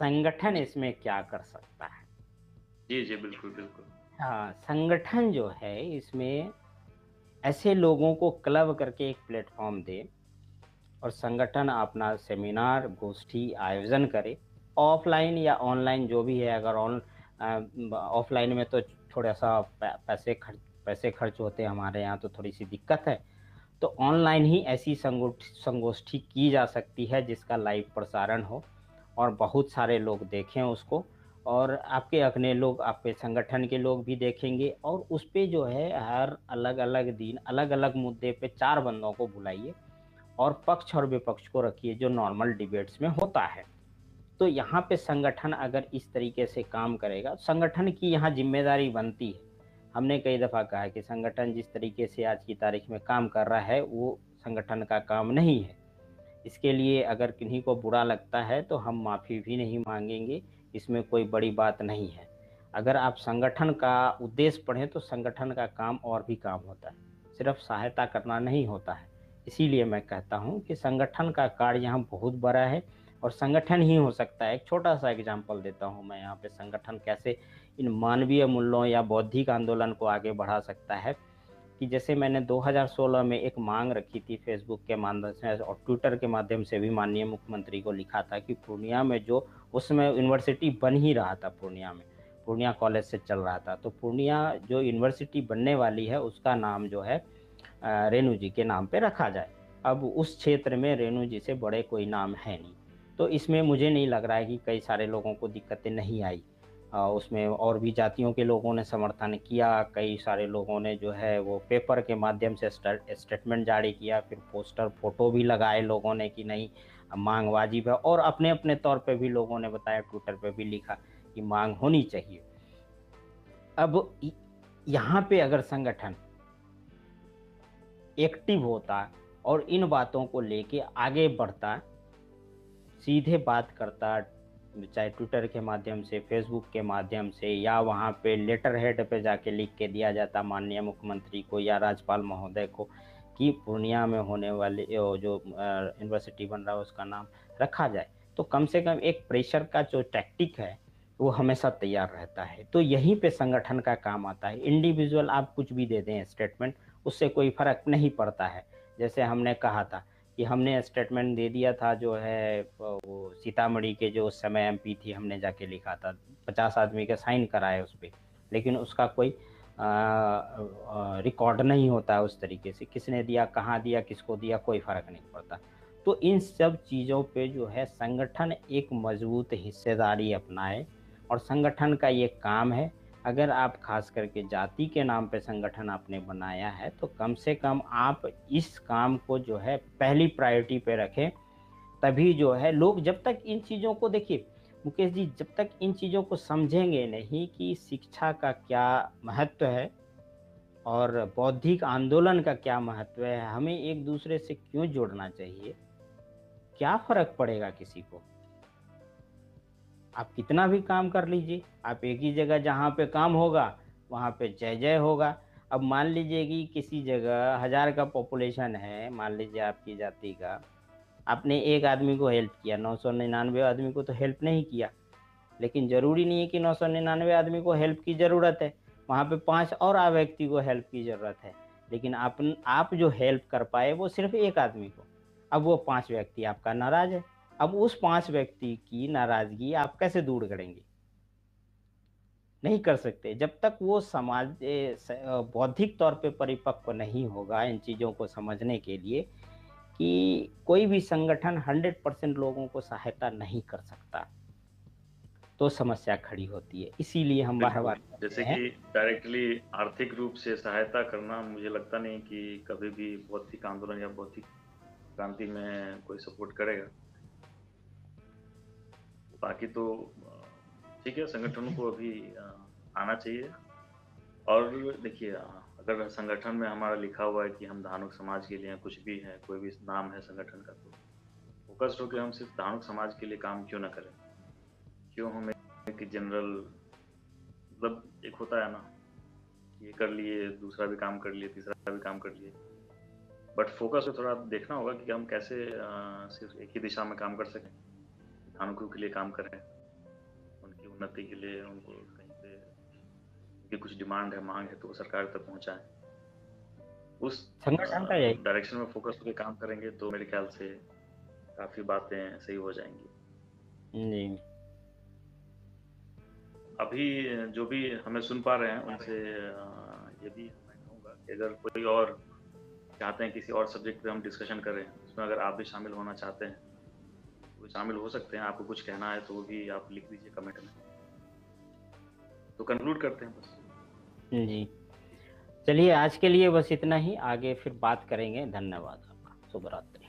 संगठन इसमें क्या कर सकता है? जी जी बिल्कुल बिल्कुल। हाँ संगठन जो है इसमें ऐसे लोगों को क्लब करके एक प्लेटफॉर्म दे और संगठन अपना सेमिनार गोष्ठी आयोजन करे। ऑफलाइन या ऑनलाइन जो भी है अगर ऑन ऑफलाइन में तो थोड़ा सा पैसे खर्च पैसे खर्च होते हैं हमारे यहाँ तो थोड़ी सी दिक्कत है। तो ऑनलाइन ही ऐसी संगोष्ठी की जा सकती है जिसका लाइव प्रसारण हो। और बहुत सारे लोग देखें उसको। और आपके अपने लोग, आपके संगठन के लोग भी देखेंगे। और उस पर जो है, हर अलग अलग दिन अलग अलग मुद्दे पे चार बंदों को बुलाइए और पक्ष और विपक्ष को रखिए, जो नॉर्मल डिबेट्स में होता है। तो यहाँ पे संगठन अगर इस तरीके से काम करेगा संगठन की यहाँ ज़िम्मेदारी बनती है। हमने कई दफ़ा कहा कि संगठन जिस तरीके से आज की तारीख में काम कर रहा है, वो संगठन का काम नहीं है। इसके लिए अगर किन्हीं को बुरा लगता है तो हम माफ़ी भी नहीं मांगेंगे। इसमें कोई बड़ी बात नहीं है। अगर आप संगठन का उद्देश्य पढ़ें तो संगठन का काम और भी काम होता है। सिर्फ़ सहायता करना नहीं होता है। इसीलिए मैं कहता हूँ कि संगठन का कार्य यहाँ बहुत बड़ा है और संगठन ही हो सकता है। एक छोटा सा एग्ज़ाम्पल देता हूँ मैं यहाँ पे। संगठन कैसे इन मानवीय मूल्यों या बौद्धिक आंदोलन को आगे बढ़ा सकता है। कि जैसे मैंने 2016 में एक मांग रखी थी फेसबुक के माध्यम से और ट्विटर के माध्यम से भी माननीय मुख्यमंत्री को लिखा था कि पूर्णिया में जो उसमें यूनिवर्सिटी बन ही रहा था पूर्णिया में, पूर्णिया कॉलेज से चल रहा था। तो पूर्णिया जो यूनिवर्सिटी बनने वाली है उसका नाम जो है रेणु जी के नाम पे रखा जाए। अब उस क्षेत्र में रेणु जी से बड़े कोई नाम है नहीं। तो इसमें मुझे नहीं लग रहा है कि कई सारे लोगों को दिक्कतें नहीं आई। उसमें और भी जातियों के लोगों ने समर्थन किया, कई सारे लोगों ने जो है वो पेपर के माध्यम से स्टेटमेंट जारी किया, फिर पोस्टर, फ़ोटो भी लगाए लोगों ने कि नहीं मांग वाजिब है और अपने अपने तौर पे भी लोगों ने बताया, ट्विटर पे भी लिखा कि मांग होनी चाहिए। अब यहाँ पे अगर संगठन एक्टिव होता और इन बातों को लेके आगे बढ़ता, सीधे बात करता चाहे ट्विटर के माध्यम से, फेसबुक के माध्यम से, या वहाँ पे लेटर हेड पे जाके लिख के दिया जाता माननीय मुख्यमंत्री को या राज्यपाल महोदय को कि पूर्णिया में होने वाले जो यूनिवर्सिटी बन रहा है, उसका नाम रखा जाए। तो कम से कम एक प्रेशर का जो टैक्टिक है, वो हमेशा तैयार रहता है। तो यहीं पे संगठन का काम आता है। इंडिविजुअल आप कुछ भी दे दें स्टेटमेंट उससे कोई फ़र्क नहीं पड़ता है। जैसे हमने कहा था कि हमने स्टेटमेंट दे दिया था जो है, वो सीतामढ़ी के जो उस समय एमपी थी, हमने जाके लिखा था। पचास आदमी के साइन कराए उस पर लेकिन उसका कोई रिकॉर्ड नहीं होता है उस तरीके से। किसने दिया, कहाँ दिया, किसको दिया, कोई फ़र्क नहीं पड़ता। तो इन सब चीज़ों पे जो है, संगठन एक मज़बूत हिस्सेदारी अपनाए, और संगठन का ये काम है अगर आप खास करके जाति के नाम पे संगठन आपने बनाया है तो कम से कम आप इस काम को जो है पहली प्रायोरिटी पे रखें। तभी जो है लोग जब तक इन चीज़ों को देखिए, मुकेश जी, जब तक इन चीज़ों को समझेंगे नहीं कि शिक्षा का क्या महत्व है और बौद्धिक आंदोलन का क्या महत्व है, हमें एक दूसरे से क्यों जोड़ना चाहिए? क्या फ़र्क पड़ेगा किसी को? आप कितना भी काम कर लीजिए, आप एक ही जगह जहाँ पे काम होगा, वहाँ पे जय जय होगा। अब मान लीजिए कि किसी जगह हज़ार का पॉपुलेशन है, मान लीजिए आपकी जाति का, आपने एक आदमी को हेल्प किया, नौ सौ निन्यानवे आदमी को तो हेल्प नहीं किया। लेकिन ज़रूरी नहीं है कि नौ सौ निन्यानवे आदमी को हेल्प की ज़रूरत है, वहाँ पे पाँच और व्यक्ति को हेल्प की ज़रूरत है। लेकिन आप आप जो हेल्प कर पाए वो सिर्फ़ एक आदमी को, अब वो पाँच व्यक्ति आपका नाराज़ है। अब उस पाँच व्यक्ति की नाराज़गी आप कैसे दूर करेंगे? नहीं कर सकते। जब तक वो समाज बौद्धिक तौर पे परिपक्व नहीं होगा इन चीज़ों को समझने के लिए कि कोई भी संगठन 100 परसेंट लोगों को सहायता नहीं कर सकता तो समस्या खड़ी होती है। इसीलिए हम बार बार जैसे कि डायरेक्टली आर्थिक रूप से सहायता करना मुझे लगता नहीं कि कभी भी बौद्धिक आंदोलन या बौद्धिक क्रांति में कोई सपोर्ट करेगा। बाकी तो ठीक है संगठनों को अभी आना चाहिए। और देखिए अगर संगठन में हमारा लिखा हुआ है कि हम धानुक समाज के लिए कुछ भी है कोई भी नाम है संगठन का तो फोकस्ड होकर हम सिर्फ़ धानुक समाज के लिए काम क्यों ना करें? क्यों हमें एक जनरल मतलब एक होता है ना ये कर लिए दूसरा भी काम कर लिए तीसरा भी काम कर लिए। बट फोकस थोड़ा देखना होगा कि हम कैसे आ, सिर्फ़ एक ही दिशा में काम कर सकें। धानुकों के लिए काम करें उनकी उन्नति के लिए उनको कहीं से उनकी कुछ डिमांड है मांग है तो वो सरकार तक पहुंचाएँ। उस संगठन का डायरेक्शन में फोकस होकर काम करेंगे तो मेरे ख्याल से काफ़ी बातें सही हो जाएँगी। जी। अभी जो भी हमें सुन पा रहे हैं उनसे ये भी मैं कहूँगा कि अगर कोई और चाहते हैं किसी और सब्जेक्ट पे हम डिस्कशन करें उसमें अगर आप भी शामिल होना चाहते हैं शामिल हो सकते हैं, आपको कुछ कहना है तो वो भी आप लिख दीजिए कमेंट में। तो कंक्लूड करते हैं बस। जी। चलिए, आज के लिए बस इतना ही। आगे फिर बात करेंगे। धन्यवाद आपका। शुभ रात्रि